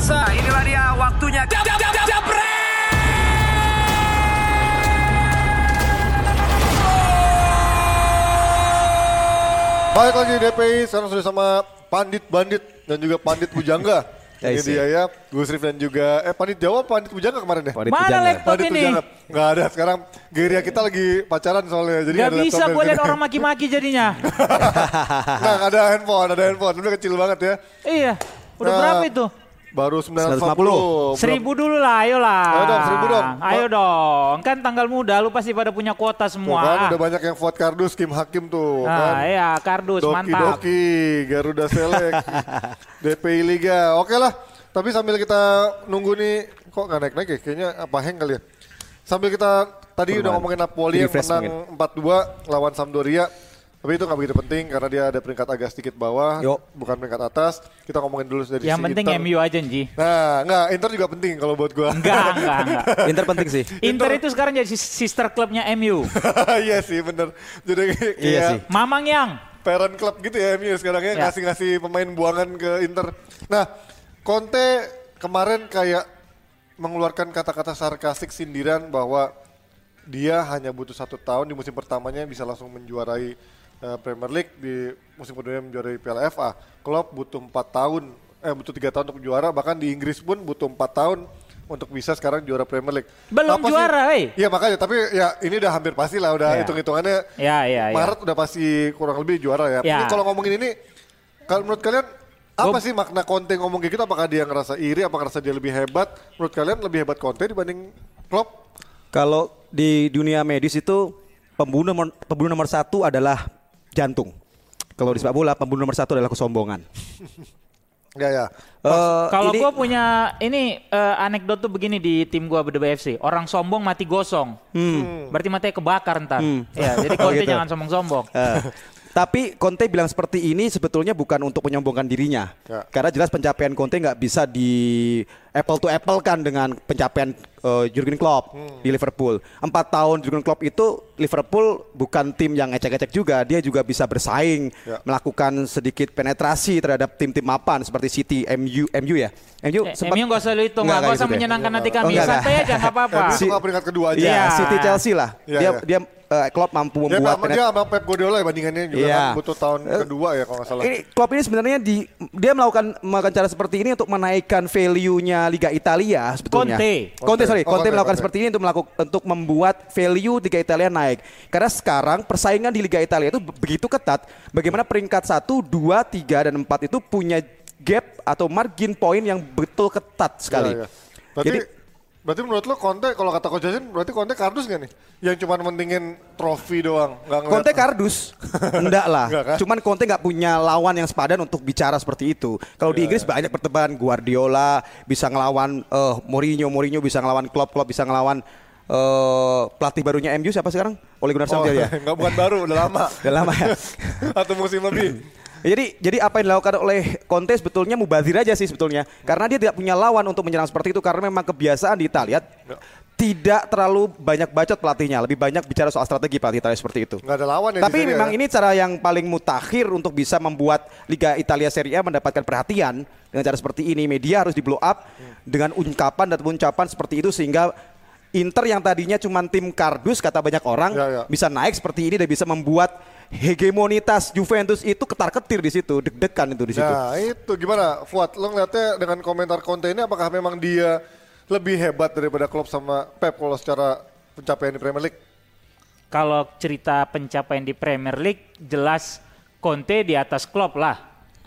pemirsa, inilah dia waktunya. Jab, jab, jab, jab, Balik lagi DPI, sekarang sudah sama Pandit Bandit dan juga Pandit Bujangga. Ya, Ini dia ya, Gus Rif dan juga, eh Pandit Jawa, Pandit Bujangga kemarin ya? Pandit Mana Pujangga. laptop Pandit ini? Bujangga. Nggak ada, sekarang geria kita lagi pacaran soalnya. Jadi Gak ada bisa gue lihat sini. orang maki-maki jadinya. Nah, ada handphone, ada handphone. Tapi kecil banget ya. iya. Udah Nah, berapa itu? Baru 950. 950. Seribu dulu lah, ayo lah. Ayo dong, seribu dong. Ayo dong, kan tanggal muda lu pasti pada punya kuota Tuh semua. kan, udah banyak yang vote kardus, Kim Hakim tuh. Nah, kan. iya, kardus, Doki mantap. Doki, Garuda Select, DPI Liga. Oke lah, tapi sambil kita nunggu nih, kok nggak naik-naik ya? Kayaknya apa hang kali ya? Sambil kita tadi udah Perubahan. ngomongin Napoli yang menang 4-2 lawan Sampdoria. Tapi itu nggak begitu penting karena dia ada peringkat agak sedikit bawah, Yo. bukan peringkat atas. Kita ngomongin dulu dari Yang si penting Inter. MU aja, Nji. Nah, nggak, Inter juga penting kalau buat gua. Enggak, enggak, enggak. Inter penting sih. Inter itu sekarang jadi sis- sister klubnya MU. Iya sih, bener. Jadi kayak Iya sih. Mamang yang. parent club gitu ya MU sekarang ya Ya. ngasih-ngasih pemain buangan ke Inter. Nah, Conte kemarin kayak mengeluarkan kata-kata sarkastik sindiran bahwa dia hanya butuh satu tahun di musim pertamanya bisa langsung menjuarai eh, Premier League di musim keduanya menjuarai Piala FA. Klopp butuh empat tahun, eh butuh tiga tahun untuk juara. Bahkan di Inggris pun butuh empat tahun untuk bisa sekarang juara Premier League. Belum Apa juara, weh. Iya makanya, tapi ya ini udah hampir pasti lah, udah Ya. hitung-hitungannya Ya, ya, ya. Maret udah pasti kurang lebih juara ya. Ya. Ini kalau ngomongin ini, kalau menurut kalian apa sih makna Conte ngomong kayak gitu? Apakah dia ngerasa iri? Apakah ngerasa dia lebih hebat? Menurut kalian lebih hebat Conte dibanding Klopp? Kalau di dunia medis itu pembunuh nomor, pembunuh nomor satu adalah jantung. Kalau di sepak bola pembunuh nomor satu adalah kesombongan. Ya ya. Eh, Kalau gue punya ini eh, anekdot tuh begini di tim gue BDBFC. Orang sombong mati gosong. Berarti matinya kebakar ntar. Ya, jadi Oh, Conte gitu. jangan sombong-sombong. Eh, tapi Conte bilang seperti ini sebetulnya bukan untuk menyombongkan dirinya, Ya. karena jelas pencapaian Conte nggak bisa di apple to apple kan dengan pencapaian eh, Jurgen Klopp Hmm. di Liverpool. Empat tahun Jurgen Klopp itu Liverpool bukan tim yang ecek-ecek juga, dia juga bisa bersaing, Ya. melakukan sedikit penetrasi terhadap tim-tim mapan seperti City, MU, MU ya, MU Eh, sempat- MU gak usah lu hitung Nggak, lah, nggak gak usah gitu ya? menyenangkan hati Oh, kami. nggak, Santai nggak. aja gak apa-apa. Si- peringkat kedua aja. Iya, Iya. City Chelsea lah. Iya, dia iya. dia eh, Klopp mampu Ya membuat penet- dia sama Pep Guardiola ya bandingannya juga Iya. kan butuh tahun Eh, kedua ya kalau nggak salah. Ini Klopp ini sebenarnya di dia melakukan melakukan cara seperti ini untuk menaikkan value-nya Liga Italia sebetulnya. Conte. Conte sorry, Oh, Conte Conte, melakukan Conte. seperti ini untuk melakukan untuk membuat value Liga Italia naik. Karena sekarang persaingan di Liga Italia itu be- begitu ketat. Bagaimana peringkat 1, 2, 3 dan 4 itu punya gap atau margin point yang betul ketat sekali. Iya, iya. Berarti Jadi berarti menurut lo Conte kalau kata Coach Justin berarti Conte kardus gak nih? Yang cuma mentingin trofi doang, ngeliat- Conte kardus, enggak lah. Enggak kan? Cuman Conte nggak punya lawan yang sepadan untuk bicara seperti itu. Kalau Iya, di Inggris banyak pertebaan Guardiola bisa ngelawan eh, Mourinho, Mourinho bisa ngelawan Klopp, Klopp bisa ngelawan eh, pelatih barunya MU siapa sekarang? Ole Gunnar Oh, Solskjaer ya. nggak bukan baru, udah lama. Udah lama ya. Atau musim lebih. Jadi jadi apa yang dilakukan oleh Conte sebetulnya mubazir aja sih sebetulnya. Karena dia tidak punya lawan untuk menyerang seperti itu karena memang kebiasaan di Italia tidak terlalu banyak bacot pelatihnya, lebih banyak bicara soal strategi pelatih Italia seperti itu. Nggak ada lawan ya di Tapi sini memang ya. ini cara yang paling mutakhir untuk bisa membuat Liga Italia Serie A mendapatkan perhatian dengan cara seperti ini. Media harus di blow up dengan ungkapan dan ucapan seperti itu sehingga Inter yang tadinya cuma tim kardus kata banyak orang Ya, ya. bisa naik seperti ini dan bisa membuat hegemonitas Juventus itu ketar-ketir di situ, deg-degan itu di situ. Nah itu gimana Fuad, lo ngeliatnya dengan komentar Conte ini apakah memang dia lebih hebat daripada Klopp sama Pep kalau secara pencapaian di Premier League? Kalau cerita pencapaian di Premier League, jelas Conte di atas Klopp lah.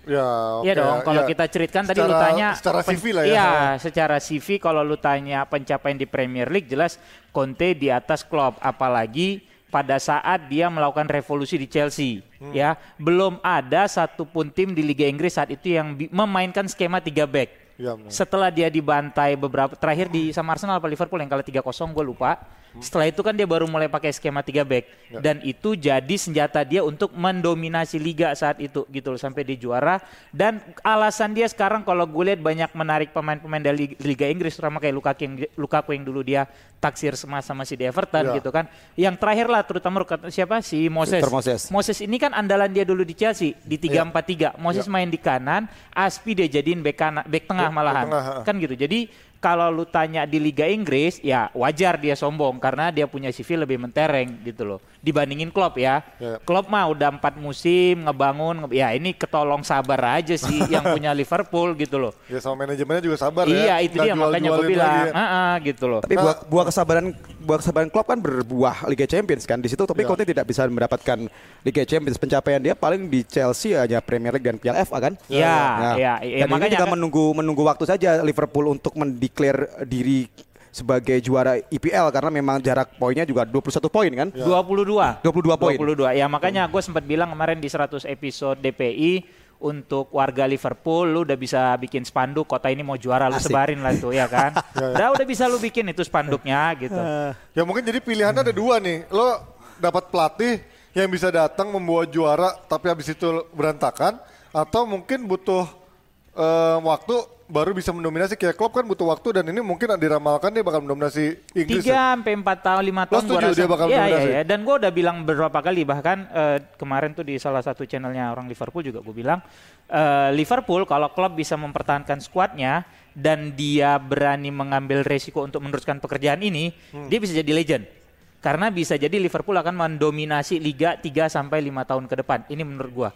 Ya, oke. Iya dong, kalau ya. kita ceritakan tadi lu tanya secara CV lah ya. Iya, secara CV kalau lu tanya pencapaian di Premier League jelas Conte di atas Klopp apalagi pada saat dia melakukan revolusi di Chelsea Hmm. ya. Belum ada satupun tim di Liga Inggris saat itu yang memainkan skema 3 back. Benar. Setelah dia dibantai beberapa terakhir di sama Arsenal apa Liverpool yang kalah 3-0 gue lupa. Setelah itu kan dia baru mulai pakai skema 3 back Ya. dan itu jadi senjata dia untuk mendominasi liga saat itu gitu loh sampai dia juara dan alasan dia sekarang kalau gue lihat banyak menarik pemain-pemain dari Liga Inggris terutama kayak Lukaku yang Lukaku yang dulu dia taksir semasa masih di Everton Ya. gitu kan. Yang terakhir lah terutama siapa si Moses. Victor Moses. Moses ini kan andalan dia dulu di Chelsea di 3-4-3. Moses Ya. main di kanan, Aspi dia jadiin bek kanan, bek tengah malahan. tengah, ha. Kan gitu. Jadi kalau lu tanya di Liga Inggris, ya wajar dia sombong karena dia punya CV lebih mentereng gitu loh. Dibandingin Klopp ya. Ya. Klopp mah udah empat musim ngebangun, nge- ya ini ketolong sabar aja sih yang punya Liverpool gitu loh. Ya sama manajemennya juga sabar ya. iya itu Nggak dia makanya gue bilang, ya. "Ah, ah," gitu loh. Tapi buah, buah kesabaran buah kesabaran klub kan berbuah Liga Champions kan di situ tapi Ya. Conte tidak bisa mendapatkan Liga Champions. Pencapaian dia paling di Chelsea hanya Premier League dan Piala FA kan? Ya, Nah, ya, ya, dan ini makanya juga kan- menunggu menunggu waktu saja Liverpool untuk mendeklar diri sebagai juara IPL karena memang jarak poinnya juga 21 poin kan? Ya. 22. 22 poin. 22. Ya makanya gue sempat bilang kemarin di 100 episode DPI untuk warga Liverpool lu udah bisa bikin spanduk kota ini mau juara lu Asik. sebarin lah itu ya kan. udah udah bisa lu bikin itu spanduknya gitu. Ya mungkin jadi pilihannya ada dua nih. Lo dapat pelatih yang bisa datang membawa juara tapi habis itu berantakan atau mungkin butuh eh, waktu baru bisa mendominasi kayak Klopp kan butuh waktu dan ini mungkin diramalkan dia bakal mendominasi Inggris. ya. Tiga sampai empat tahun, lima Lo tahun gua rasa. dia bakal iya, dominasi? iya. Dan gue udah bilang beberapa kali bahkan eh, kemarin tuh di salah satu channelnya orang Liverpool juga gue bilang eh, Liverpool kalau klub bisa mempertahankan skuadnya dan dia berani mengambil resiko untuk meneruskan pekerjaan ini, Hmm. dia bisa jadi legend. Karena bisa jadi Liverpool akan mendominasi liga 3 sampai 5 tahun ke depan. Ini menurut gua.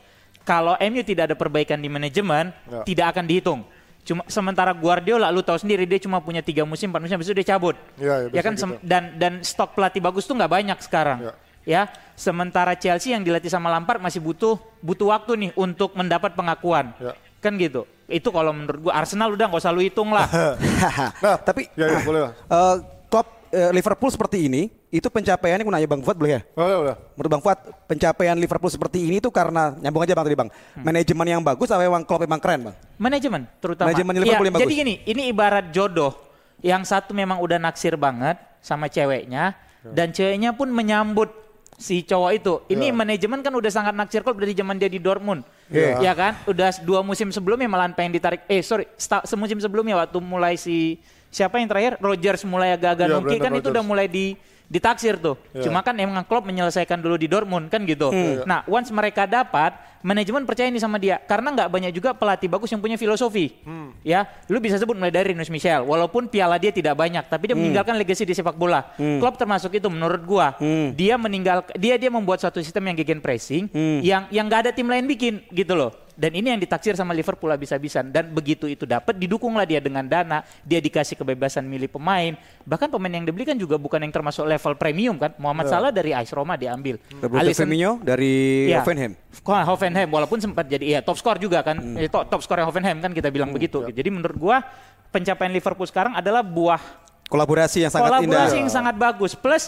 Kalau MU tidak ada perbaikan di manajemen, Ya. tidak akan dihitung. Cuma sementara Guardiola lu tahu sendiri dia cuma punya tiga musim, empat musim habis itu dia cabut. Iya, ya, ya kan biasa sem- gitu. dan dan stok pelatih bagus tuh nggak banyak sekarang. Ya. Ya, sementara Chelsea yang dilatih sama Lampard masih butuh butuh waktu nih untuk mendapat pengakuan. Ya. Kan gitu. Itu kalau menurut gua Arsenal udah nggak usah lu hitung lah. Nah, tapi ya, ya boleh lah. eh, Klopp eh, Liverpool seperti ini itu pencapaiannya gue nanya Bang Fuad boleh ya? Boleh, boleh. Menurut Bang Fuad, pencapaian Liverpool seperti ini tuh karena nyambung aja Bang tadi Bang. Manajemen yang bagus apa memang Klopp memang keren Bang? Manajemen terutama. Manajemen Liverpool Iya, yang bagus. Jadi gini, ini ibarat jodoh. Yang satu memang udah naksir banget sama ceweknya dan ceweknya pun menyambut si cowok itu. Ini Ya. manajemen kan udah sangat naksir kalau dari zaman dia di Dortmund. Iya. Ya kan? Udah dua musim sebelumnya malahan pengen ditarik. Eh sorry, semusim sebelumnya waktu mulai si siapa yang terakhir Rogers mulai agak-agak Iya, Brendan kan itu Rodgers. udah mulai di ditaksir tuh. Iya. Cuma kan emang Klopp menyelesaikan dulu di Dortmund kan gitu. Nah, once mereka dapat, manajemen percaya nih sama dia karena nggak banyak juga pelatih bagus yang punya filosofi. Ya, lu bisa sebut mulai dari Rinus Michel, walaupun piala dia tidak banyak, tapi dia meninggalkan legasi di sepak bola. Klopp termasuk itu menurut gua. Dia meninggal dia dia membuat suatu sistem yang gegen pressing yang yang nggak ada tim lain bikin gitu loh. Dan ini yang ditaksir sama Liverpool habis-habisan. Dan begitu itu dapat, didukunglah dia dengan dana, dia dikasih kebebasan milih pemain. Bahkan pemain yang dibeli kan juga bukan yang termasuk level premium kan. Muhammad Salah dari AS Roma diambil. Roberto Alisson- Firmino dari Iya. Hoffenheim. Hoffenheim walaupun sempat jadi ya top skor juga kan. Eh, top, top skor Hoffenheim kan kita bilang begitu. Jadi menurut gua pencapaian Liverpool sekarang adalah buah Kolaborasi yang sangat kolaborasi indah. yang sangat bagus. Plus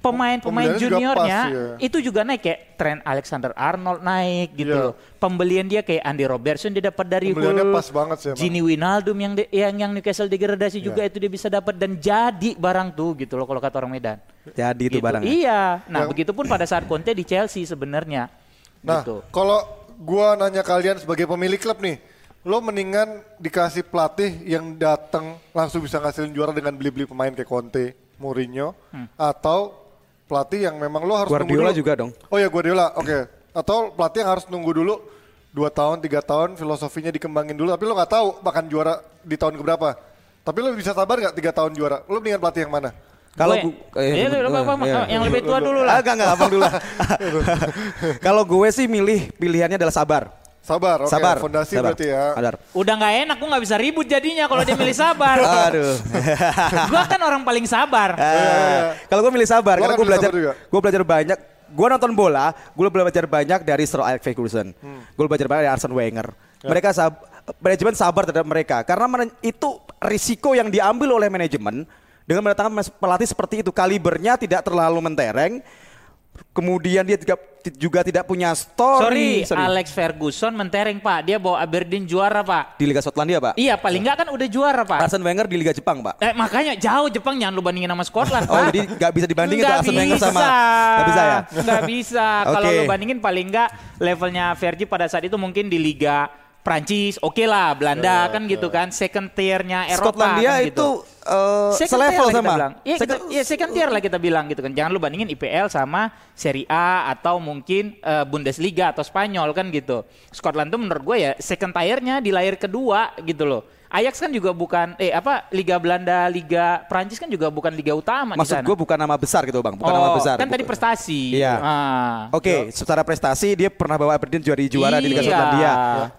pemain-pemain Pembeliannya juga juniornya pas, ya. itu juga naik kayak Trent Alexander Arnold naik gitu loh. Pembelian dia kayak Andy Robertson dia dapat dari Pembeliannya Hull. pas banget sih emang. Gini Wijnaldum yang de- yang yang Newcastle degradasi Iya. juga itu dia bisa dapat dan jadi barang tuh gitu loh kalau kata orang Medan. Jadi itu Gitu. barangnya. Iya. Nah, Yang- begitupun pada saat Conte di Chelsea sebenarnya. Nah, gitu. kalau gua nanya kalian sebagai pemilik klub nih, lo mendingan dikasih pelatih yang datang langsung bisa ngasilin juara dengan beli-beli pemain kayak Conte, Mourinho, atau pelatih yang memang lo harus Guardiola nunggu dulu. juga dong. Oh ya Guardiola, oke. Atau pelatih yang harus nunggu dulu dua tahun, tiga tahun, filosofinya dikembangin dulu, tapi lo nggak tahu bahkan juara di tahun keberapa. Tapi lo bisa sabar nggak tiga tahun juara? Lo mendingan pelatih yang mana? Kalau Gue- gu- eh, Iya, eh, apa, apa, iya. yang lebih tua dulu lah. Agak enggak abang dulu. lah. Kalau gue sih milih pilihannya adalah sabar. Sabar, oke. sabar. Fondasi sabar. berarti ya. Sabar. Udah nggak enak, gue nggak bisa ribut jadinya kalau dia milih sabar. Aduh. gue kan orang paling sabar. Eh, Kalau gue milih sabar, Lo karena gue belajar, gue belajar banyak. Gue nonton bola, gue belajar banyak dari Sir Alex Ferguson. Hmm. Gue belajar banyak dari Arsene Wenger. Ya. Mereka sab manajemen sabar terhadap mereka karena itu risiko yang diambil oleh manajemen dengan mendatangkan pelatih seperti itu kalibernya tidak terlalu mentereng. Kemudian dia juga, juga tidak punya Sorry, story. Alex Ferguson mentereng pak. Dia bawa Aberdeen juara pak. di Liga Skotlandia, Pak. Iya, paling nggak kan udah juara pak. Arsene Wenger di Liga Jepang, Pak. Eh, makanya jauh Jepang jangan lu bandingin sama Scotland Oh, jadi nggak bisa dibandingin tuh Arsene Wenger sama nggak bisa ya? Nggak bisa. Kalau Oke. lu bandingin paling nggak levelnya Fergie pada saat itu mungkin di Liga Prancis, oke lah, Belanda kan gitu kan, second tier-nya Eropa Skotlandia kan itu gitu. eh, Second selevel kita sama. bilang. Iya, kita, Second- iya, second tier lah kita bilang gitu kan. Jangan lu bandingin IPL sama Serie A atau mungkin eh, Bundesliga atau Spanyol kan gitu. Scotland tuh menurut gue ya second tier-nya di layar kedua gitu loh. Ajax kan juga bukan eh apa Liga Belanda, Liga Prancis kan juga bukan liga utama Maksud gue bukan nama besar gitu bang, bukan oh, nama besar. Kan tadi prestasi. Iya. Ah. Oke, secara prestasi dia pernah bawa Aberdeen juara juara di Liga Iya. Skotlandia.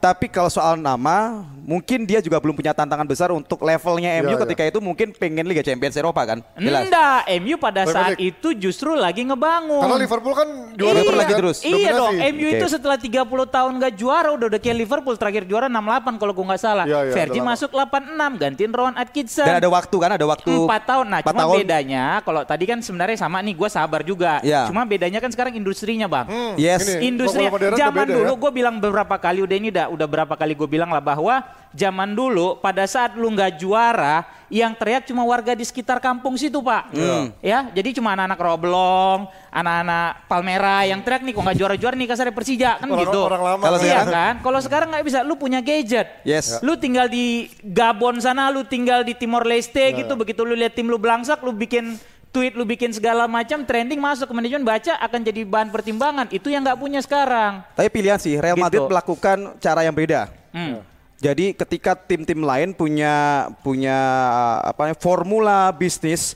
Tapi kalau soal nama, mungkin dia juga belum punya tantangan besar untuk levelnya MU Iya, iya. ketika itu mungkin pengen Liga Champions Eropa kan? Jelas. Enggak, MU pada Premier saat League. itu justru lagi ngebangun. Karena Liverpool kan juara Liverpool terus lagi kan? terus. Iya dong, Dominasi. MU Oke. itu setelah 30 tahun gak juara udah udah kayak Liverpool terakhir juara 68 kalau gue nggak salah. Iya, iya, Fergie. Masuk 86 gantiin Rowan Atkinson. Dan ada waktu kan, ada waktu. Empat tahun. Nah, empat cuma tahun. bedanya kalau tadi kan sebenarnya sama nih, gue sabar juga. Iya. Cuma bedanya kan sekarang industrinya bang. Hmm, Yes. ini, Industri zaman beda dulu ya. gue bilang beberapa kali udah ini udah udah berapa kali gue bilang lah bahwa zaman dulu pada saat lu nggak juara yang teriak cuma warga di sekitar kampung situ pak Hmm. ya jadi cuma anak-anak Roblong anak-anak Palmera yang teriak nih kok nggak juara-juara nih kasarnya Persija kan Orang- gitu orang lama Kalau kan. iya sekarang- kan kalau sekarang nggak bisa lu punya gadget Yes. lu tinggal di Gabon sana lu tinggal di Timor Leste Nah. gitu begitu lu lihat tim lu belangsak lu bikin tweet lu bikin segala macam trending masuk ke manajemen baca akan jadi bahan pertimbangan itu yang nggak punya sekarang Tapi pilihan sih, Real Gitu. Madrid melakukan cara yang beda. Hmm. Jadi ketika tim-tim lain punya punya apa namanya, formula bisnis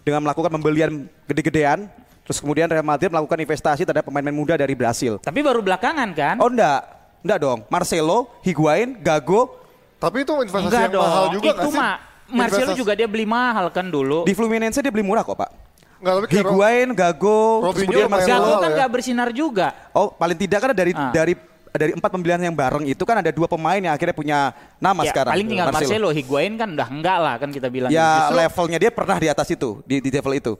dengan melakukan pembelian gede-gedean, terus kemudian Real Madrid melakukan investasi terhadap pemain-pemain muda dari Brasil. Tapi baru belakangan kan? Oh enggak, enggak dong. Marcelo, Higuain, Gago Tapi itu investasi Enggak yang dong. mahal juga itu sih? mah Marcelo Investasi- juga dia beli mahal kan dulu. di Fluminense dia beli murah kok pak. Nggak, tapi kayak Ro- Higuain, Gago, Robinho kemudian Marcelo. Gago kan ya. nggak bersinar juga. Oh paling tidak kan dari Ah. dari dari empat pembelian yang bareng itu kan ada dua pemain yang akhirnya punya nama Ya, sekarang. paling tinggal Marcelo. Higuain kan udah enggak lah kan kita bilang. Ya Justru- levelnya dia pernah di atas itu, di, di level itu.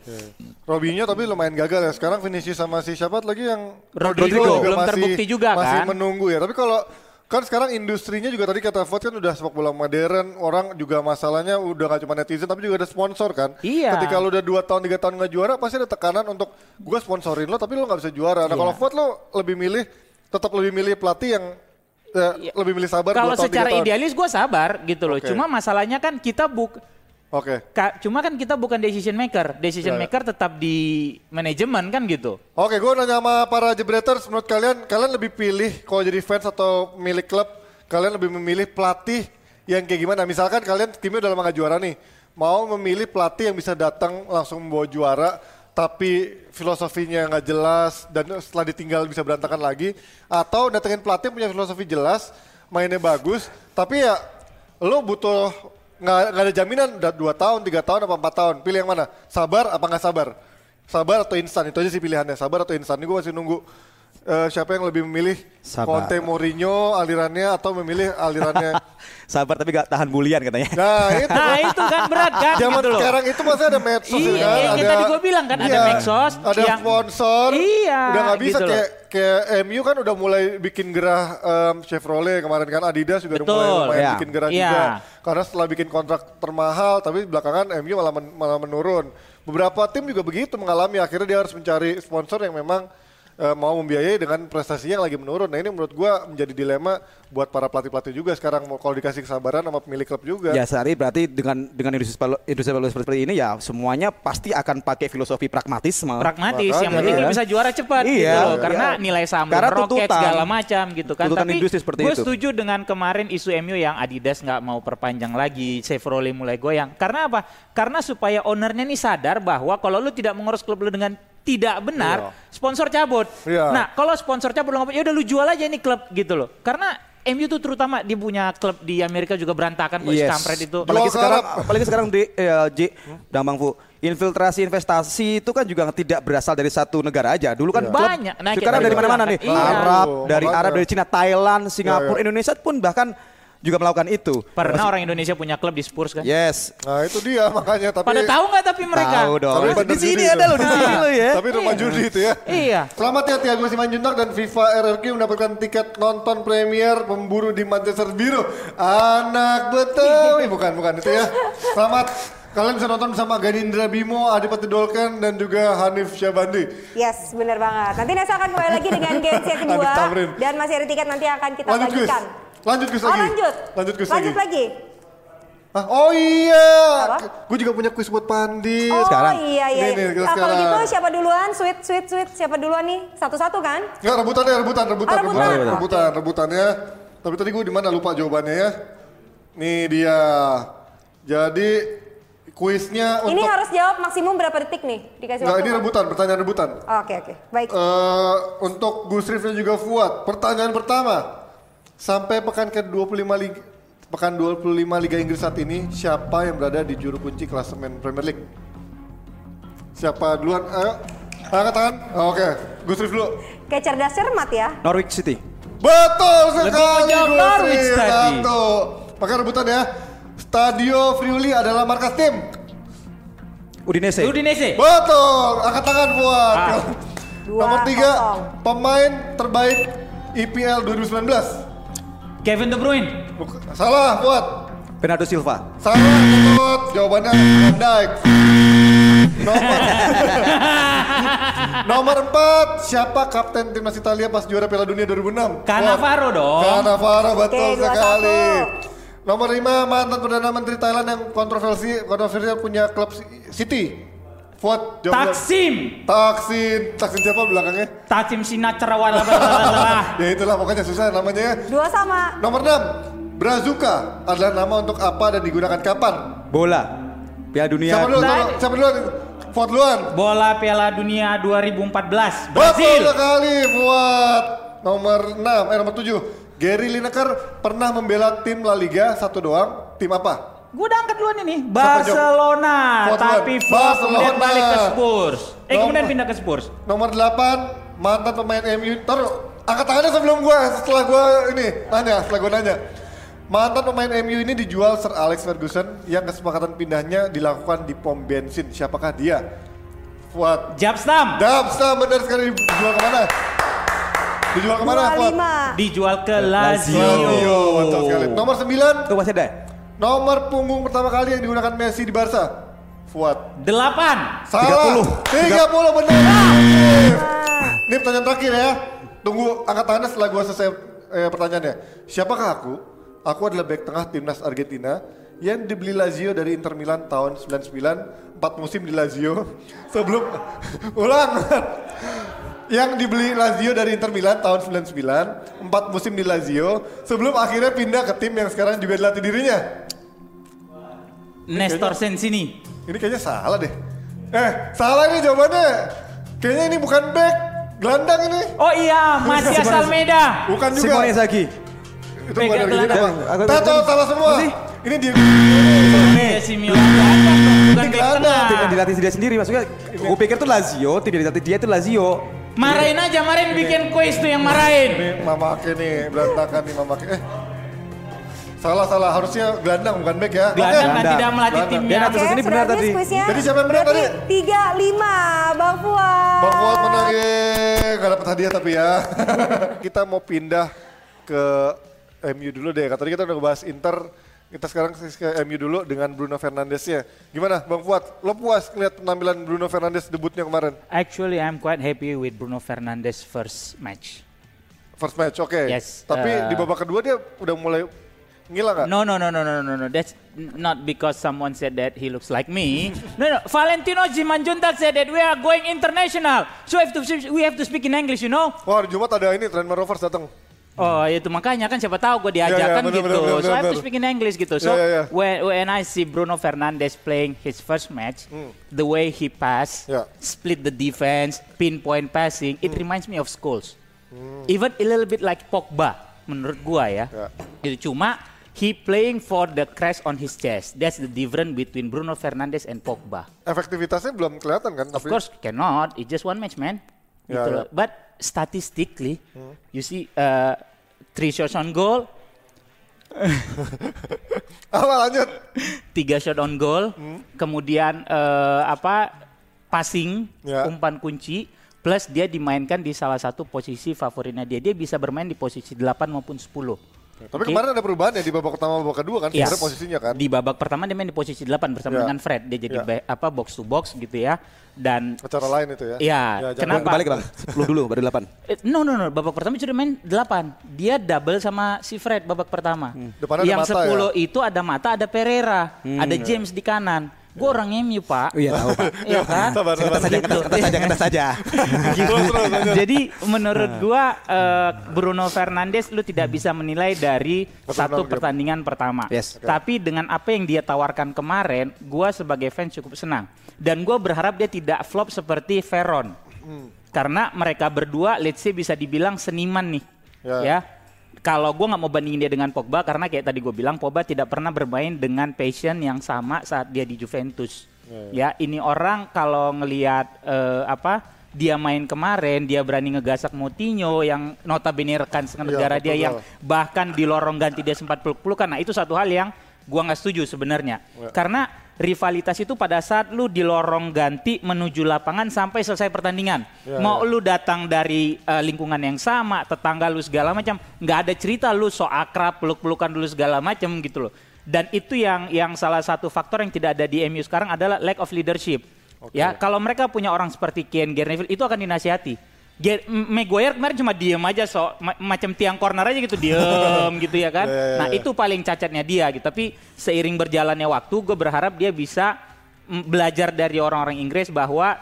Robinho tapi lumayan gagal ya. Sekarang Vinicius sama si siapa lagi yang Rodrigo belum terbukti juga masih kan? menunggu ya. Tapi kalau kan sekarang industrinya juga tadi kata Ford kan udah sepak bola modern, orang juga masalahnya udah gak cuma netizen tapi juga ada sponsor kan. Iya. Ketika lu udah 2 tahun 3 tahun nggak juara pasti ada tekanan untuk gua sponsorin lo tapi lo nggak bisa juara. Nah Iya. kalau Ford lo lebih milih tetap lebih milih pelatih yang eh, Iya. lebih milih sabar Kalau 2 tahun, 3 secara tahun. idealis gue sabar gitu loh. Oke. Cuma masalahnya kan kita buk Oke. ka- cuma kan kita bukan decision maker. Decision Ya, ya. maker tetap di manajemen kan gitu. Oke, gue nanya sama para jebreters, menurut kalian, kalian lebih pilih kalau jadi fans atau milik klub, kalian lebih memilih pelatih yang kayak gimana? Misalkan kalian timnya udah lama gak juara nih, mau memilih pelatih yang bisa datang langsung membawa juara, tapi filosofinya nggak jelas dan setelah ditinggal bisa berantakan lagi, atau datengin pelatih punya filosofi jelas, mainnya bagus, tapi ya lo butuh nggak ada jaminan udah dua tahun, tiga tahun, apa empat tahun, pilih yang mana? Sabar apa nggak sabar? Sabar atau instan itu aja sih pilihannya. Sabar atau instan. Ini gue masih nunggu eh, siapa yang lebih memilih Sabar. Conte Mourinho alirannya atau memilih alirannya. Sabar tapi gak tahan bulian katanya. nah itu. Nah itu kan berat kan Zaman gitu loh. sekarang itu masih ada medsos Iya, ya kan? yang ada, tadi gua bilang kan, ada iya, medsos ada yang- sponsor. Iya, Udah nggak bisa gitu kayak kayak MU kan udah mulai bikin gerah em, Chevrolet kemarin kan Adidas juga udah mulai, Betul, lumayan iya. bikin gerah Iya. juga. Karena setelah bikin kontrak termahal tapi belakangan MU malah men- malah menurun. Beberapa tim juga begitu mengalami akhirnya dia harus mencari sponsor yang memang eh, mau membiayai dengan prestasinya yang lagi menurun. Nah ini menurut gua menjadi dilema buat para pelatih-pelatih juga sekarang mau kalau dikasih kesabaran sama pemilik klub juga. Ya sehari berarti dengan dengan industri sepak- industri bola seperti ini ya semuanya pasti akan pakai filosofi pragmatis. pragmatis yang Makanya. penting Iya. bisa juara cepat gitu Iya. loh karena Iya. nilai saham Karena roket tuntutan. segala macam gitu kan tapi industri seperti gue itu. setuju dengan kemarin isu MU yang Adidas nggak mau perpanjang lagi Chevrolet mulai goyang karena apa karena supaya ownernya nih sadar bahwa kalau lu tidak mengurus klub lu dengan tidak benar sponsor cabut Iya. nah kalau sponsor cabut nggak ya udah lu jual aja nih klub gitu loh karena MU tuh terutama dia punya klub di Amerika juga berantakan kok Yes. kampret itu Apalagi Jual sekarang, apalagi sekarang di eh, J, dan Bang Fu, infiltrasi investasi itu kan juga tidak berasal dari satu negara aja. Dulu kan Iya. klub Banyak. Nah, sekarang dari mana-mana nih, iya. Arab, Tuh, dari makanya. Arab, dari Cina, Thailand, Singapura, Iya, iya. Indonesia pun bahkan juga melakukan itu. pernah orang Indonesia punya klub di Spurs kan Yes. Nah itu dia makanya tapi pada tahu nggak tapi mereka Tahu dong. Tapi Di bener sini ada loh, di sini loh ya. Tapi rumah judi itu ya. Iya. Selamat ya Tiago Simanjuntak dan FIFA RRQ mendapatkan tiket nonton premier pemburu di Manchester Biru. Anak betul. Bukan, bukan itu ya. Selamat. Kalian bisa nonton bersama Ganindra Bimo, Adipati Dolken, dan juga Hanif Syabandi. Yes, benar banget. Nanti Nesa akan kembali lagi dengan games yang kedua dan masih ada tiket nanti akan kita Lanjut Gus. bagikan. Lanjut Gus Oh lagi. lanjut. Lanjut Gus lanjut lagi. lagi. Ah, oh iya. Gue juga punya kuis buat Pandit. Oh Sekarang. iya iya. Ini nih, iya. Ah, kalau gitu siapa duluan? Sweet sweet sweet. Siapa duluan nih? Satu-satu kan? Enggak, rebutan ya, rebutan, rebutan, Oh, rebutan. rebutan, rebutan, rebutannya. Tapi tadi gue di mana lupa jawabannya ya. Nih dia. Jadi kuisnya Ini untuk harus jawab maksimum berapa detik nih? Dikasih Enggak, waktu. ini nggak? rebutan, pertanyaan rebutan. Oh, Oke oke, baik. Eh untuk Gus Rif dan juga Fuad, pertanyaan pertama. Sampai pekan ke-25 Liga pekan 25 Liga Inggris saat ini, siapa yang berada di juru kunci klasemen Premier League? Siapa duluan? Ayo. Angkat tangan. Oh, Oke, Gus Rif dulu. Kayak cerdas cermat ya. Norwich City. Betul sekali Norwich Rif. tadi. Satu. Pakai rebutan ya. Stadio Friuli adalah markas tim. Udinese. Udinese. Betul. Angkat tangan Fuad. Ah. Dua, Nomor tiga, kosong. pemain terbaik IPL 2019. Kevin De Bruyne. Buk- Salah, Fuad. Bernardo Silva. Salah, Fuad. Jawabannya Van Dijk. Nomor Nomor 4, siapa kapten timnas Italia pas juara Piala Dunia 2006? Cannavaro dong. Cannavaro betul Oke, sekali. Nomor 5, mantan Perdana Menteri Thailand yang kontroversi kontroversial punya klub City. Fuad, jawab Taksim. Taksin, Taksin siapa belakangnya? Taksim Sinatra wala Ya itulah pokoknya susah namanya. Dua sama. Nomor 6, Brazuka adalah nama untuk apa dan digunakan kapan? Bola. Piala Dunia. Siapa dulu? Nah, Siapa duluan? Fuad duluan. Bola Piala Dunia 2014. Betul Brasil. sekali Fuad. Nomor 6, eh nomor 7. Gary Lineker pernah membela tim La Liga satu doang. Tim apa? Gue udah angkat duluan ini. Barcelona. Tapi. Ford kemudian Barcelona. balik ke Spurs. Eh Nomor- kemudian pindah ke Spurs. Nomor 8, mantan pemain MU. Taruh, angkat tangannya sebelum gua, setelah gua ini nanya, setelah gua nanya. Mantan pemain MU ini dijual Sir Alex Ferguson yang kesepakatan pindahnya dilakukan di pom bensin. Siapakah dia? Fuad. Jabstam. Dapsa benar sekali dijual ke mana? Dijual ke mana Fuad? Dijual ke Lazio. Lazio, betul sekali. Nomor 9, Itu masih ada. Nomor punggung pertama kali yang digunakan Messi di Barca. Fuad. Delapan. Salah. 30 benar. Ini pertanyaan terakhir ya. Tunggu angkat tangannya setelah gua selesai eh, pertanyaannya. Siapakah aku? Aku adalah back tengah timnas Argentina yang dibeli Lazio dari Inter Milan tahun 99, 4 musim di Lazio. Sebelum ulang. Yang dibeli Lazio dari Inter Milan tahun 99, 4 musim di Lazio sebelum akhirnya pindah ke tim yang sekarang juga dilatih dirinya. Nestor Sensini. Ini kayaknya salah deh. Eh, salah ini jawabannya. Kayaknya ini bukan back, gelandang ini. Oh iya, Matias Simone- Almeida. Bukan juga. Simone Inzaghi. Itu bukan dari gelandang. Tato salah semua. Masih? Ini dia. Eh, Simeone gelandang dong, bukan Ini gelandang. Tim yang dilatih dia sendiri maksudnya. Gue pikir tuh Lazio, tim yang dilatih dia itu Lazio. Marahin aja, marahin bikin kuis tuh yang marahin. Ini mamake nih, berantakan nih mamake. Eh. Salah salah harusnya gelandang bukan back ya. Gelandang kan Gelandang. tidak melatih Gelandang. timnya. Dia atas Oke, ini benar tadi. Jadi siapa yang Berarti tadi? Tiga lima, Bang Fuad. Bang Fuad menang ye. Gak dapet hadiah tapi ya. kita mau pindah ke MU dulu deh. Tadi kita udah ngebahas Inter. Kita sekarang ke MU dulu dengan Bruno Fernandesnya. Gimana Bang Fuad? Lo puas ngeliat penampilan Bruno Fernandes debutnya kemarin? Actually, I'm quite happy with Bruno Fernandes first match. First match, oke. Yes, Tapi uh, di babak kedua dia udah mulai ngilang nggak? No, no, no, no, no, no, no. That's not because someone said that he looks like me. no, no. Valentino Simanjuntak said that we are going international. So we have to we have to speak in English, you know. Wah, hari Jumat ada ini Trend Rovers datang. Oh itu makanya kan siapa tahu gue Ya, ya, diajakan bener, gitu. bener, bener, so I have to bener. speak in English gitu. So Ya, ya, ya. when when I see Bruno Fernandes playing his first match, the way he pass, Ya. split the defense, pinpoint passing, it reminds me of Scholes. Even a little bit like Pogba menurut gua ya. Ya. Itu cuma he playing for the crest on his chest. That's the difference between Bruno Fernandes and Pogba. Efektivitasnya belum kelihatan kan? Of course cannot. It's just one match, man. Ya, Gitu ya. loh. But statistically, you see uh, three shots on goal, Apa lanjut? tiga shot on goal, kemudian eh, apa passing, Ya. umpan kunci, plus dia dimainkan di salah satu posisi favoritnya dia. Dia bisa bermain di posisi 8 maupun 10. Tapi Oke. kemarin ada perubahan ya di babak pertama babak kedua kan? Yes. Sebenarnya posisinya kan? Di babak pertama dia main di posisi 8 bersama Ya. dengan Fred. Dia jadi Ya. ba- apa box to box gitu ya. Dan Acara lain itu ya? Iya, jangan- kenapa? Balik bang. 10 dulu baru 8. Eh, No no no, babak pertama sudah main 8. Dia double sama si Fred babak pertama. Depannya ada Yang Mata 10 itu ada Mata, ada Pereira, ada James di kanan. Gue orang MU pak. Oh iya tahu pak. Iya kan? Sabar, sabar. saja, kita, kita saja, kita saja. Jadi menurut gua eh, Bruno Fernandes lu tidak bisa menilai dari satu pertandingan pertama. Yes. Tapi dengan apa yang dia tawarkan kemarin, gua sebagai fans cukup senang. Dan gua berharap dia tidak flop seperti Veron. Karena mereka berdua let's say bisa dibilang seniman nih. Ya. Ya. Kalau gua nggak mau bandingin dia dengan Pogba karena kayak tadi gue bilang Pogba tidak pernah bermain dengan passion yang sama saat dia di Juventus. Ya, ini orang kalau ngelihat eh, apa dia main kemarin dia berani ngegasak Moutinho yang notabene rekan senegara Iya, dia betul. yang bahkan di lorong ganti dia sempat peluk-peluk karena itu satu hal yang gua nggak setuju sebenarnya. Ya. Karena rivalitas itu pada saat lu di lorong ganti menuju lapangan sampai selesai pertandingan. Ya, Mau lu datang dari eh, lingkungan yang sama, tetangga lu segala macam, nggak ada cerita lu so akrab, peluk-pelukan dulu segala macam gitu loh. Dan itu yang yang salah satu faktor yang tidak ada di MU sekarang adalah lack of leadership. Ya, kalau mereka punya orang seperti Ken Neville itu akan dinasihati. Maguire kemarin cuma diem aja so ma- macam tiang corner aja gitu diem gitu ya kan. Ya, ya, Nah ya. itu paling cacatnya dia gitu. Tapi seiring berjalannya waktu, gue berharap dia bisa belajar dari orang-orang Inggris bahwa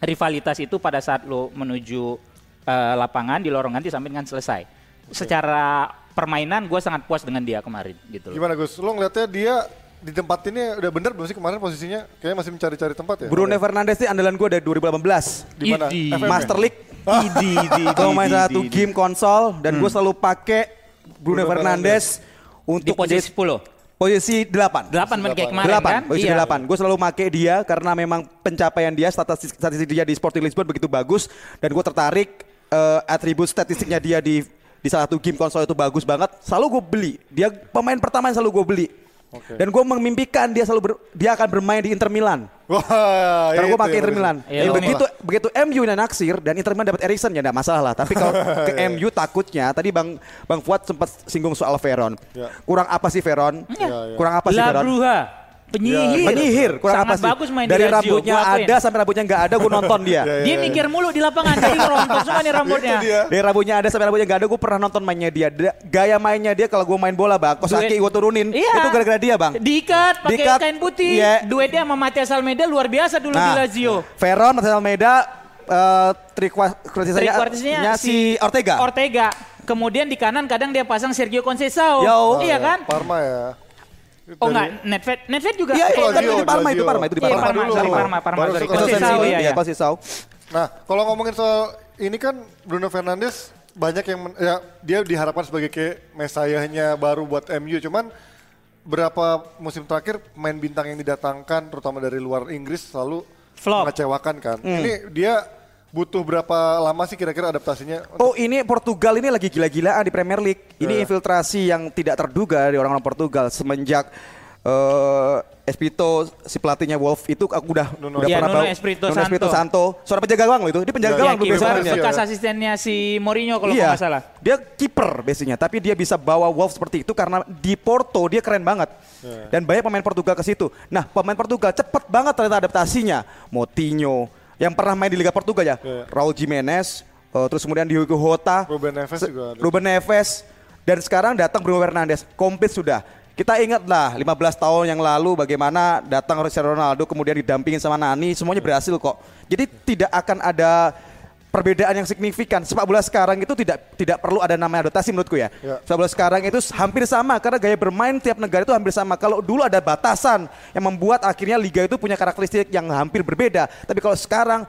rivalitas itu pada saat lo menuju eh, lapangan di lorong ganti sampai dengan selesai. Secara permainan gue sangat puas dengan dia kemarin gitu loh. Gimana Gus? Lo ngeliatnya dia di tempat ini udah bener belum sih kemarin posisinya? Kayaknya masih mencari-cari tempat ya? Bruno Fernandes ini andalan gue dari 2018. Di mana? Master League. Idi, idi, Gue main satu idi. game konsol dan gue selalu pakai Bruno, Bruno Fernandes untuk di posisi 10. posisi 8. 8 men kayak kemarin Delapan, kan? posisi Iya. delapan. Gue selalu make dia karena memang pencapaian dia, statistik, statistik dia di Sporting Lisbon begitu bagus dan gue tertarik eh, atribut statistiknya dia di di salah satu game konsol itu bagus banget. Selalu gue beli. Dia pemain pertama yang selalu gue beli. Dan gue memimpikan dia selalu ber- dia akan bermain di Inter Milan. Wah, Karena gue pakai ya, Inter. Milan. Iya, Dan bener. begitu begitu MU yang naksir dan Inter Milan dapat Erikson ya enggak masalah lah. Tapi kalau ke MU takutnya tadi Bang Bang Fuad sempat singgung soal Veron. Ya. Kurang apa sih Veron? Ya, ya. Kurang apa sih La Veron? Bruja, penyihir. Penyihir, kurang Sangat apa sih? bagus main Dari di Lazio, rambutnya gua akuin. ada sampai rambutnya nggak ada, gue nonton dia. Ya, ya. Dia mikir mulu di lapangan, jadi rontok semua nih rambutnya. Dari rambutnya ada sampai rambutnya nggak ada, gue pernah nonton mainnya dia. Da- Gaya mainnya dia kalau gue main bola bang, kos kaki gue turunin, Iya. itu gara-gara dia bang. Diikat pakai Diikat, kain putih. iya. Duetnya sama Matias Almeida luar biasa dulu di Lazio. Veron, Marcel Almeida, uh, Three quartersnya si Ortega. Ortega. Kemudian di kanan kadang dia pasang Sergio Conceição. Yo. Iya kan? Parma ya. Oh enggak, Nedved, Nedved juga. Iya, itu, Eh, Lazio, di Parma itu. Parma itu di Iya, Parma. Parma, sorry, Parma, Parma, Baru sorry. iya, Iya, iya. Nah, kalau ngomongin soal ini kan Bruno Fernandes banyak yang ya dia diharapkan sebagai kayak mesayahnya baru buat MU cuman berapa musim terakhir main bintang yang didatangkan terutama dari luar Inggris selalu Flop. mengecewakan kan. Hmm. Ini dia butuh berapa lama sih kira-kira adaptasinya? Oh ini Portugal ini lagi gila-gilaan di Premier League. Ini Iya. infiltrasi yang tidak terduga dari orang-orang Portugal semenjak eh Espirito si pelatihnya Wolf itu aku udah Nuno. udah Iya, pernah Nuno tahu. Espirito Nuno Espirito Santo. Santo. Seorang penjaga gawang loh itu. Dia penjaga gawang Ya, dulu kiper biasanya. bekas asistennya si Mourinho kalau Iya. nggak salah. Dia kiper biasanya, tapi dia bisa bawa Wolf seperti itu karena di Porto dia keren banget. Iya. Dan banyak pemain Portugal ke situ. Nah, pemain Portugal cepet banget ternyata adaptasinya. Moutinho yang pernah main di Liga Portugal ya. Iya. Raul Jimenez, eh, terus kemudian Diogo Jota, Ruben Neves juga ada. Ruben Neves dan sekarang datang Bruno Fernandes. Komplit sudah. Kita ingat lah 15 tahun yang lalu bagaimana datang Cristiano Ronaldo kemudian didampingin sama Nani, semuanya berhasil kok. Jadi tidak akan ada perbedaan yang signifikan. Sepak bola sekarang itu tidak tidak perlu ada namanya adaptasi menurutku ya. Ya. Sepak bola sekarang itu hampir sama karena gaya bermain tiap negara itu hampir sama. Kalau dulu ada batasan yang membuat akhirnya liga itu punya karakteristik yang hampir berbeda. Tapi kalau sekarang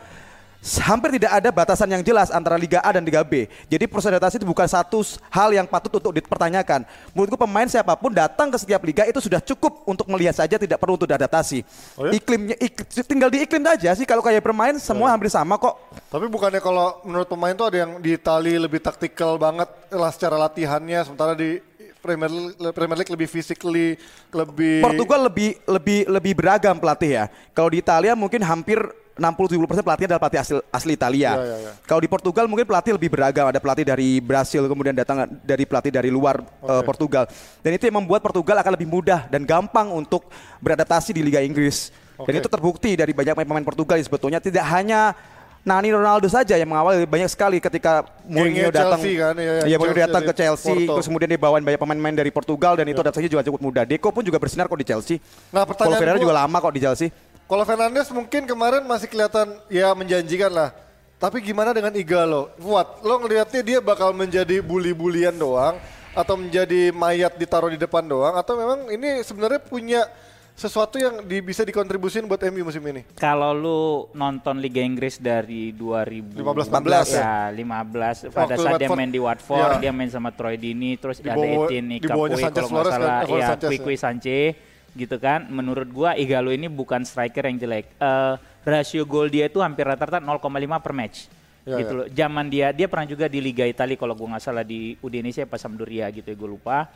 hampir tidak ada batasan yang jelas antara Liga A dan Liga B. Jadi proses adaptasi itu bukan satu hal yang patut untuk dipertanyakan. Menurutku pemain siapa pun datang ke setiap liga itu sudah cukup untuk melihat saja tidak perlu untuk diadaptasi. Oh ya? Iklimnya ik- tinggal di iklim aja sih kalau kayak bermain semua hampir sama kok. Tapi bukannya kalau menurut pemain tuh ada yang di Itali lebih taktikal banget lah secara latihannya sementara di Premier League, Premier League lebih physically lebih Portugal lebih lebih lebih beragam pelatih ya. Kalau di Italia mungkin hampir 60-70% pelatih adalah pelatih asli, asli Italia. Iya, iya, iya. Kalau di Portugal mungkin pelatih lebih beragam. Ada pelatih dari Brasil, kemudian datang dari pelatih dari luar eh, Portugal. Dan itu yang membuat Portugal akan lebih mudah dan gampang untuk beradaptasi di Liga Inggris. Dan Oke. itu terbukti dari banyak pemain Portugal yang sebetulnya tidak hanya Nani Ronaldo saja yang mengawal banyak sekali ketika Mourinho datang, Chelsea kan, iya, iya, iya Mourinho datang ke Chelsea, Porto. terus kemudian dia bawain banyak pemain-pemain dari Portugal dan itu adaptasinya juga cukup mudah. Deco pun juga bersinar kok di Chelsea. Nah, pertanyaan Paulo Ferreira juga lama kok di Chelsea. Kalau Fernandes mungkin kemarin masih kelihatan ya menjanjikan lah. Tapi gimana dengan Igalo? Fuad, lo ngelihatnya dia bakal menjadi bully-bulian doang atau menjadi mayat ditaruh di depan doang atau memang ini sebenarnya punya sesuatu yang di- bisa dikontribusin buat MU musim ini? Kalau lu nonton Liga Inggris dari 2000 15 ya 15 pada Waktu saat dia Watford, main di Watford ya. dia main sama Troy Dini terus Di ada Etienne Sanchez kalau nggak kan, salah Flores ya Sanchez, Quique ya. Sanchez gitu kan menurut gua Igalo ini bukan striker yang jelek Eh, rasio gol dia itu hampir rata-rata 0,5 per match Ya, gitu loh zaman dia dia pernah juga di Liga Italia kalau gua nggak salah di Udinese apa Sampdoria gitu ya gue lupa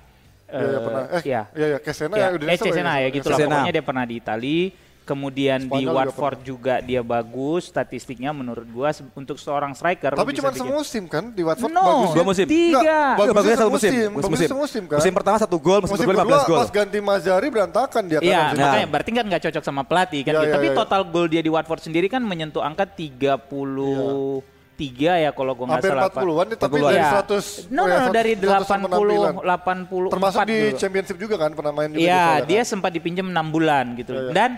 Iya, iya, pernah. Eh, ya. iya, iya, Kesena ya, ya, Udinese eh, Cesena ya? ya gitu lah. Cesena. Pokoknya dia pernah di Itali. Kemudian di Spanyol juga Watford juga, dia bagus. Statistiknya menurut gua se- untuk seorang striker. Tapi cuma semusim kan di Watford No, bagusnya. Dua musim. Tiga. Enggak, Enggak, bagusnya bagusnya satu semusim, musim. bagusnya musim. semusim kan. Musim pertama satu gol, musim, Musim kedua 15 kedua gol. pas ganti Mazari berantakan dia kan. Iya, musim makanya berarti kan nggak cocok sama pelatih kan. Iya, gitu. iya, Tapi iya. total gol dia di Watford sendiri kan menyentuh angka 33 ya kalau gua nggak Hampir salah. 40-an nih, tapi 40-an. dari Iya. 100 No, no, ya, no, dari 100 sama 80 penampilan. 84 Termasuk di dulu. championship juga kan pernah main juga di Iya, Australia dia kan? sempat dipinjam 6 bulan gitu. Iya, iya. Dan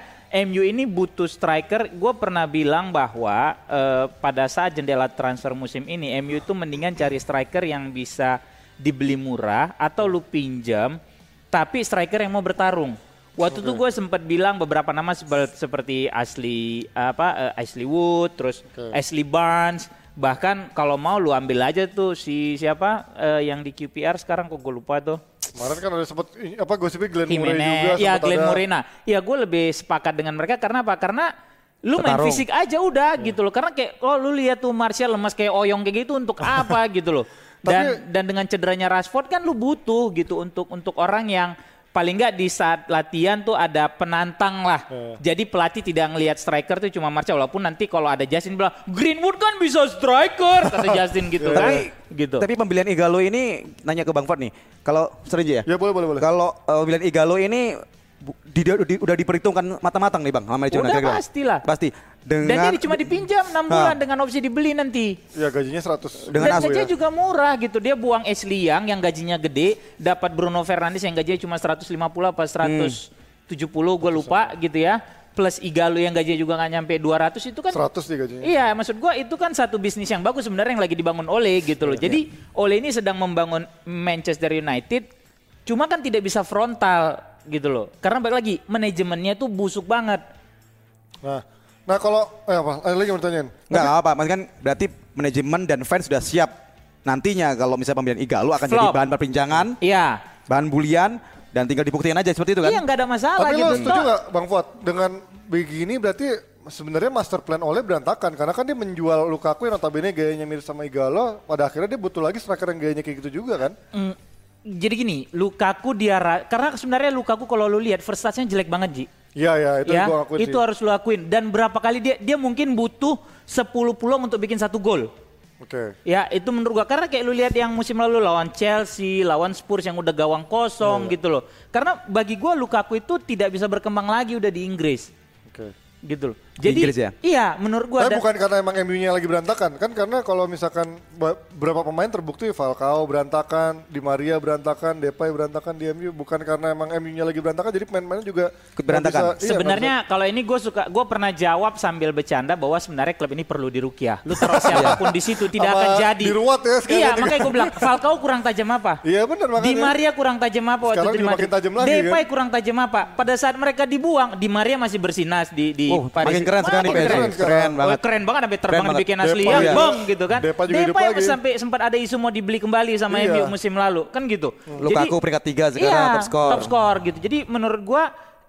MU ini butuh striker. Gue pernah bilang bahwa eh, pada saat jendela transfer musim ini, MU itu mendingan cari striker yang bisa dibeli murah atau lu pinjam, tapi striker yang mau bertarung. Waktu itu gue sempat bilang beberapa nama seperti Ashley apa eh, Ashley Wood, terus Ashley Barnes, bahkan kalau mau lu ambil aja tuh si siapa eh, yang di QPR sekarang kok gue lupa tuh. Kemarin kan ada sempat apa gosipnya Glenn Murray juga Jimenez, ya sempat Glenn ada. Murray. Nah, ya gue lebih sepakat dengan mereka karena apa? Karena lu main Bertarung. fisik aja udah gitu loh. Karena kayak oh lu lihat tuh Martial lemas kayak oyong kayak gitu untuk apa gitu loh. Dan dan dengan cederanya Rashford kan lu butuh gitu untuk untuk orang yang paling nggak di saat latihan tuh ada penantang lah. Jadi pelatih tidak ngelihat striker tuh cuma Martial walaupun nanti kalau ada Justin bilang Greenwood kan bisa striker kata Justin gitu kan. Tapi gitu. Tapi pembelian Igalo ini nanya ke Bang Ford nih. Kalau sering ya? Ya boleh boleh boleh. Kalau uh, pembelian Igalo ini di, di- udah diperhitungkan matang-matang nih Bang sama manajemen Udah kira-kira? pastilah. Pasti. Dan Dengan jadi cuma dipinjam 6 bulan dengan opsi dibeli nanti. Ya gajinya 100. Dengan Dan gajinya ya. juga murah gitu. Dia buang Ashley Young yang gajinya gede, dapat Bruno Fernandes yang gajinya cuma 150 apa 170 gue lupa gitu ya. Plus Igalo yang gajinya juga nggak nyampe 200 itu kan 100 dia gajinya. Iya, maksud gua itu kan satu bisnis yang bagus sebenarnya yang lagi dibangun Ole gitu loh. Jadi Ole ini sedang membangun Manchester United, cuma kan tidak bisa frontal gitu loh. Karena balik lagi manajemennya tuh busuk banget. Nah, nah kalau eh apa? Ada lagi yang mau ditanyain? Enggak nggak apa, Mas kan berarti manajemen dan fans sudah siap nantinya kalau misalnya pembelian Igalo akan jadi Flop. bahan perbincangan, Iya. bahan bulian dan tinggal dibuktikan aja seperti itu kan? Iya nggak ada masalah Tapi gitu. lo setuju Toh- nggak Bang Fuad dengan begini berarti sebenarnya master plan Ole berantakan karena kan dia menjual Lukaku yang notabene gayanya mirip sama Igalo pada akhirnya dia butuh lagi striker yang gayanya kayak gitu juga kan. Mm, jadi gini, Lukaku dia karena sebenarnya Lukaku kalau lu lihat first touch-nya jelek banget Ji. Iya ya itu ya, gua akuin itu sih. harus lu akuin dan berapa kali dia dia mungkin butuh 10 peluang untuk bikin satu gol. Oke. Ya itu menurut gua karena kayak lu lihat yang musim lalu lawan Chelsea, lawan Spurs yang udah gawang Iya, kosong gitu loh. Karena bagi gua Lukaku itu tidak bisa berkembang lagi udah di Inggris Oke. gitu loh. Di Jadi Inggris ya? iya menurut gua Tapi bukan karena emang MU-nya lagi berantakan kan karena kalau misalkan ba- berapa pemain terbukti Falcao berantakan, Di Maria berantakan, Depay berantakan di MU bukan karena emang MU-nya lagi berantakan jadi pemain-pemainnya juga berantakan. bisa- iya, Sebenarnya kalau ini gue suka, gue pernah jawab sambil bercanda bahwa sebenarnya klub ini perlu dirukiah. Lu taruh siapa pun di situ tidak akan jadi. diruat ya sekalian Iya, makanya gue bilang Falcao kurang tajam apa? Iya benar makanya. Di Maria kurang tajam apa waktu Sekarang itu di juga Madrid? makin tajam lagi, Depay kan? kurang tajam apa? Pada saat mereka dibuang, Di Maria masih bersinas di di Oh, makin keren di PSG. keren. Keren Oh, banget. keren banget sampai terbang bikin asli Depay, ya, bang gitu kan. Depay juga hidup lagi. sampai sempat ada isu mau dibeli kembali sama Iya. MU musim lalu, kan gitu. Lukaku peringkat tiga sekarang, iya, top score. Top score gitu. Jadi menurut gua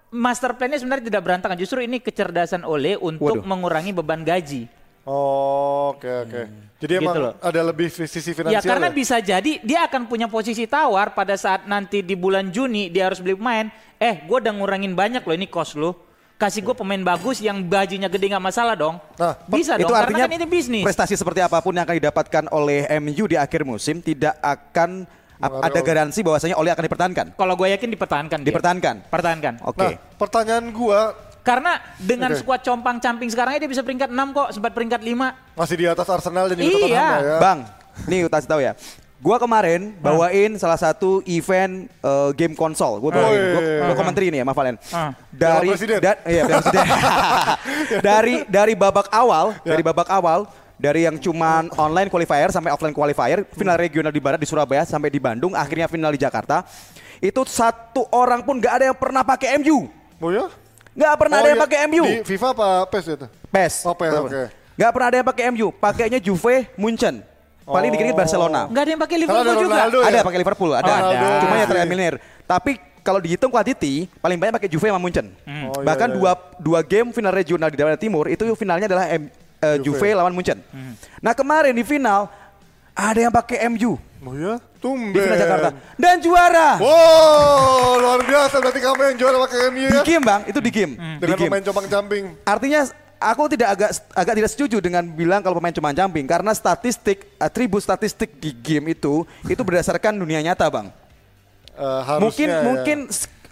master plan-nya sebenarnya tidak berantakan. Justru ini kecerdasan Ole untuk Waduh. mengurangi beban gaji. Oh, oke oke. Jadi emang Gitu loh. ada lebih sisi Ya finansial karena ya? bisa jadi dia akan punya posisi tawar pada saat nanti di bulan Juni dia harus beli pemain. Eh, gue udah ngurangin banyak loh ini cost lo. Kasih gue pemain bagus yang gajinya gede nggak masalah dong. Nah, bisa itu dong. artinya karena kan ini bisnis. prestasi seperti apa pun yang akan didapatkan oleh MU di akhir musim tidak akan ada garansi bahwasanya Ole akan dipertahankan. Kalau gue yakin dipertahankan. dia. Dipertahankan. Pertahankan. Oke. Nah, pertanyaan gua Karena dengan Oke. skuad compang-camping sekarang ini dia bisa peringkat 6 kok, sempat peringkat 5. masih di atas Arsenal dan juga Iya. Tottenham ya. Bang, nih kasih tahu ya. Gua kemarin bawain salah satu event eh, game konsol. Gua bawain. Gua, gua komentari ini ya, Maaf Valen. Ah. Dari da- iya, Presiden. dari dari babak awal, dari babak awal dari yang cuman online qualifier sampai offline qualifier, final regional di barat di Surabaya sampai di Bandung, akhirnya final di Jakarta. Itu satu orang pun gak ada yang pernah pakai MU. Oh ya? Nggak pernah Oh, ada yang iya. pakai MU. Di FIFA apa PES itu? PES. Oh, PES, oke. Nggak pernah ada yang pakai MU. Pakainya Juve, Munchen. Paling dikit Barcelona. Nggak ada yang pakai ada Liverpool juga. Ronaldo ya? Ada pakai Liverpool, ada. Ronaldo. Cuma ya Iya. tereliminir. Tapi kalau dihitung quantity, paling banyak pakai Juve sama Munchen. Oh, iya, Bahkan iya. dua dua game final regional di Daerah Timur itu finalnya adalah M- eh, Juve. lawan Munchen. Nah kemarin di final ada yang pakai MU Oh ya? di Tumben. final Jakarta dan juara. Wow, luar biasa berarti kamu yang juara pakai MU Di ya? game bang, itu di game. Di Dengan game. pemain compang camping. Artinya aku tidak agak agak tidak setuju dengan bilang kalau pemain cuma jumping karena statistik atribut statistik di game itu itu berdasarkan dunia nyata bang. Eh, harusnya mungkin ya. mungkin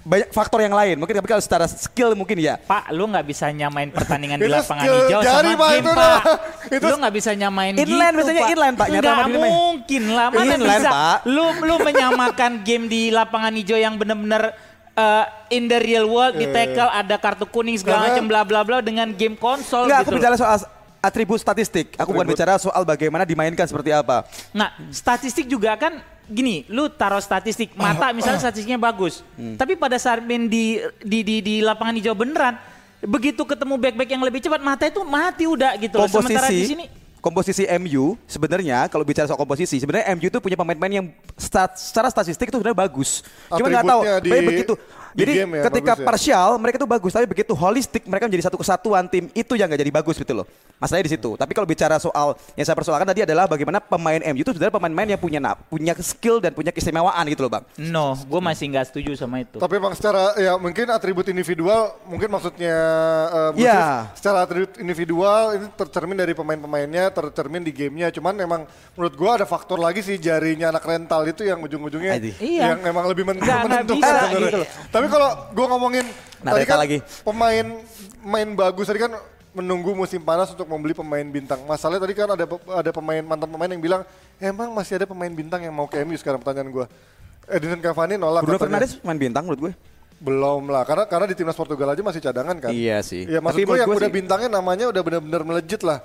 banyak faktor yang lain. Mungkin tapi kalau secara skill mungkin ya. Pak, lu nggak bisa nyamain pertandingan di lapangan hijau jari, sama Pak, game, itu Pak. Itu lu nggak bisa nyamain Inline, gitu, biasanya Pak. inline, Pak. Nyata Nggak mungkin lah. Mana Inline, bisa Pak. lu lu menyamakan game di lapangan hijau yang benar-benar eh, in the real world di tackle ada kartu kuning segala Karena- macam bla bla bla dengan game konsol Enggak, gitu. aku bicara soal atribut statistik. Aku bukan bicara soal bagaimana dimainkan seperti apa. Nah, statistik juga kan gini, lu taruh statistik mata misalnya statistiknya bagus, Hmm. tapi pada saat main di di di, di lapangan hijau beneran, begitu ketemu back-back yang lebih cepat mata itu mati udah gitu. loh. Sementara di komposisi sini komposisi MU sebenarnya kalau bicara soal komposisi sebenarnya MU itu punya pemain-pemain yang stat- secara statistik itu sebenarnya bagus. Cuma nggak tahu. Di- begitu. Di Jadi game ya, ketika bagus ya. parsial mereka itu bagus, tapi begitu holistik mereka menjadi satu kesatuan tim itu yang nggak jadi bagus gitu loh. Masalahnya di situ. Tapi kalau bicara soal yang saya persoalkan tadi adalah bagaimana pemain MU itu sebenarnya pemain-pemain yang punya punya skill dan punya keistimewaan gitu loh bang. no, gue masih nggak setuju sama itu. Tapi bang secara ya mungkin atribut individual mungkin maksudnya eh, Bu Iya. Sis, secara atribut individual ini tercermin dari pemain-pemainnya, tercermin di gamenya. Cuman memang menurut gua ada faktor lagi sih jarinya anak rental itu yang ujung-ujungnya. Iya. yang memang lebih men- menentukan bisa sebenarnya. gitu. Tapi kalau gua ngomongin Nah, tadi kan lagi. pemain main bagus tadi kan menunggu musim panas untuk membeli pemain bintang. Masalahnya tadi kan ada ada pemain mantan pemain yang bilang emang masih ada pemain bintang yang mau ke MU sekarang pertanyaan gua. Edinson Cavani nolak Bruno. Fernandes main bintang menurut gue. Belum lah, karena karena di timnas Portugal aja masih cadangan kan. Iya sih. Iya, maksud Tapi gue yang gue udah sih- bintangnya namanya udah benar-benar melejit lah,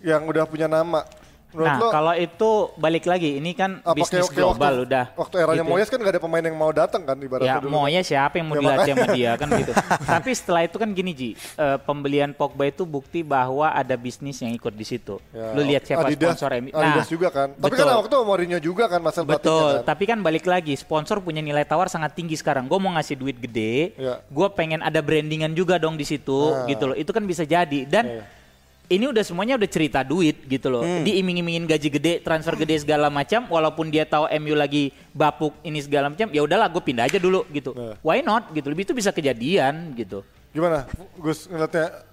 yang udah punya nama. Menurut Nah, lo, kalau itu balik lagi, ini kan apa bisnis kayak- global waktu, udah. Waktu eranya gitu ya. Moyes kan gak ada pemain yang mau datang kan ibaratnya Ya dulu. maunya siapa yang mau Ya, dilatih sama dia kan gitu. Tapi setelah itu kan gini Ji, eh, pembelian Pogba itu bukti bahwa ada bisnis yang ikut di situ. Ya, Lu lihat siapa Adidas, sponsor MU. Adidas juga kan. Tapi betul. kan waktu Mourinho juga kan Marcel Betul, kan. tapi kan balik lagi sponsor punya nilai tawar sangat tinggi sekarang. Gue mau ngasih duit gede, Ya. gue pengen ada brandingan juga dong di situ, Nah. gitu loh. Itu kan bisa jadi dan Ya, ya. Ini udah semuanya udah cerita duit gitu loh. Hmm. Diiming-imingin gaji gede, transfer gede segala macam, walaupun dia tahu MU lagi bapuk ini segala macam, ya udahlah gue pindah aja dulu gitu. Nah. Why not gitu? Lebih itu bisa kejadian gitu. Gimana Gus ngeliatnya?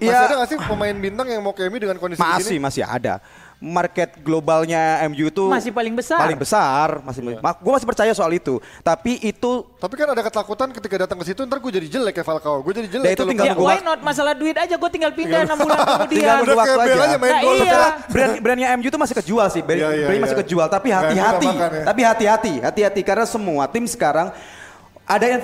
Masih Ya. ada gak sih pemain bintang yang mau ke MU dengan kondisi Masih ini? masih ada. Market globalnya MU itu Masih paling besar. Paling besar, masih. Iya. Gue masih percaya soal itu. Tapi itu Tapi kan ada ketakutan ketika datang ke situ ntar gue jadi jelek ya Falcao. Gue jadi jelek. Ya, itu tinggal Ya why not? Masalah duit aja gue tinggal pindah enam bulan kemudian. Tinggal Udah waktu aja. aja main Nah, gol. iya. brand brandnya MU itu masih kejual sih, brand, Iya, iya, brandnya masih iya. kejual. Tapi hati-hati, ya. tapi hati-hati, hati-hati karena semua tim sekarang ada eh,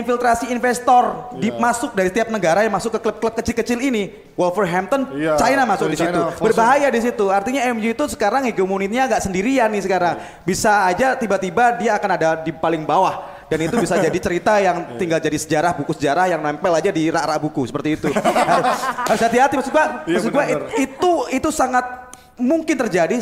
infiltrasi investor di, Iya. masuk dari setiap negara yang masuk ke klub-klub kecil-kecil ini. Wolverhampton, Iya, China masuk di situ. Berbahaya di situ. Artinya MU itu sekarang hegemoninya agak sendirian nih sekarang. Bisa aja tiba-tiba dia akan ada di paling bawah. Dan itu bisa jadi cerita yang tinggal jadi sejarah, buku sejarah yang nempel aja di rak-rak buku seperti itu. harus hati-hati maksud gua. Iya, Maksud gua it- itu itu sangat mungkin terjadi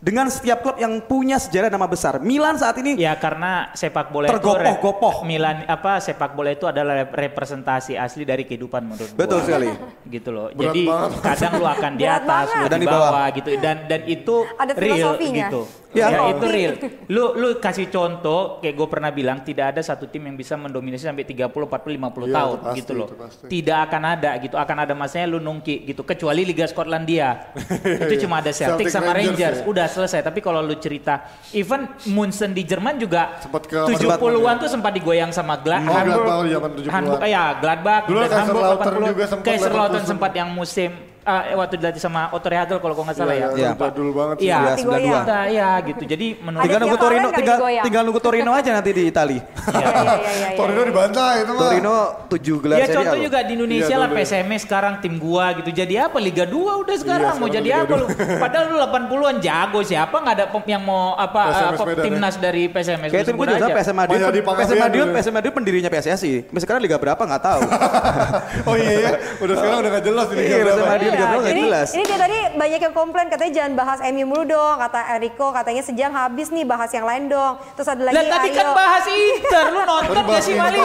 dengan setiap klub yang punya sejarah nama besar. Milan saat ini Ya karena sepak bola itu Tergopoh-gopoh. Milan apa sepak bola itu adalah rep- representasi asli dari kehidupan menurut gua. Betul sekali. Gitu loh. Berat Jadi banget. kadang lu akan di atas, lu di bawah. gitu dan dan itu Ada real filosofinya. gitu. Ya. Ya, Filosofi. itu real. Lu lu kasih contoh kayak gue pernah bilang tidak ada satu tim yang bisa mendominasi sampai 30 40 50 Iya, tahun pasti, gitu loh. Tidak akan ada gitu. Akan ada masanya lu nungki gitu kecuali Liga Skotlandia. itu cuma ada Celtic, Celtic sama Rangers, Rangers. ya. Udah selesai. Tapi kalau lu cerita even Munchen di Jerman juga Sempat ke 70-an tuh sempat digoyang sama Gla Oh, Hamburg. Gladbach di zaman 70-an. Hamburg, ya Gladbach, Dulu Hamburg Kaiserslautern 80, juga sempat Kaiserslautern sempat yang musim ah, waktu dilatih sama Otto Rehagel kalau kau nggak salah Iya, ya. iya, Iya, Pak. dulu banget sih. Iya, Iya, Hati goyang. 92. Kita, ya gitu. Jadi menurut Tinggal nunggu Torino, tinggal, digoyang. tinggal nunggu Torino aja nanti di Itali. Iya, iya, iya, iya, iya. Torino dibantai itu mah. Torino 7 gelar Ya contoh juga di Indonesia Iya, lah dulu. PSMS sekarang tim gua gitu. Jadi apa Liga 2 udah sekarang mau sekarang jadi apa lu? Padahal lu 80-an jago siapa nggak ada yang mau apa Medan, timnas dari PSMS Kayak lu tim gue sebut juga. PSM Madiun, PSM Madiun. PSM Madiun pendirinya PSSI. Sekarang Liga berapa nggak tahu. Oh iya, iya. udah sekarang udah gak jelas ini. Iya, Liga PSM berapa. Liga Iya, nggak jadi jelas. ini dia tadi banyak yang komplain katanya jangan bahas MU mulu dong kata Eriko katanya sejam habis nih bahas yang lain dong terus ada lagi Lah tadi kan bahas Inter, lu nonton gak bahas sih Mali?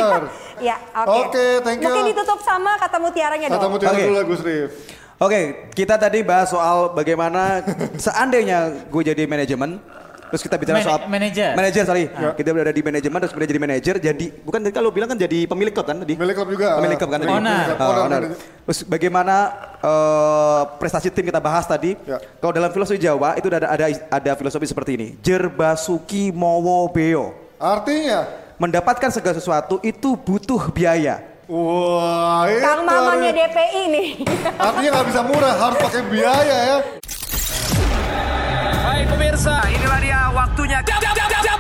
Ya oke Oke, thank you. mungkin ditutup sama kata mutiaranya Kata dong mutiara Oke. dulu lah Gus Rif. Oke, kita tadi bahas soal bagaimana seandainya gue jadi manajemen, terus kita bicara Man- soal manager. manager sorry, kita berada di manajemen terus kemudian jadi manajer, jadi bukan tadi kalau bilang kan jadi pemilik klub kan tadi. Milik klub juga. Pemilik klub kan tadi. Owner. Ah, Owner. owner. Terus bagaimana eh, prestasi tim kita bahas tadi? Ya. Kalau dalam filosofi Jawa itu ada ada ada filosofi seperti ini. Jerbasuki mowo beo. Artinya, Mendapatkan segala sesuatu itu butuh biaya. wah itu. Kang mamanya DPI nih Artinya nggak bisa murah, harus pakai biaya ya. Baik pemirsa, inilah dia waktunya. Jab, jab, jab, jab,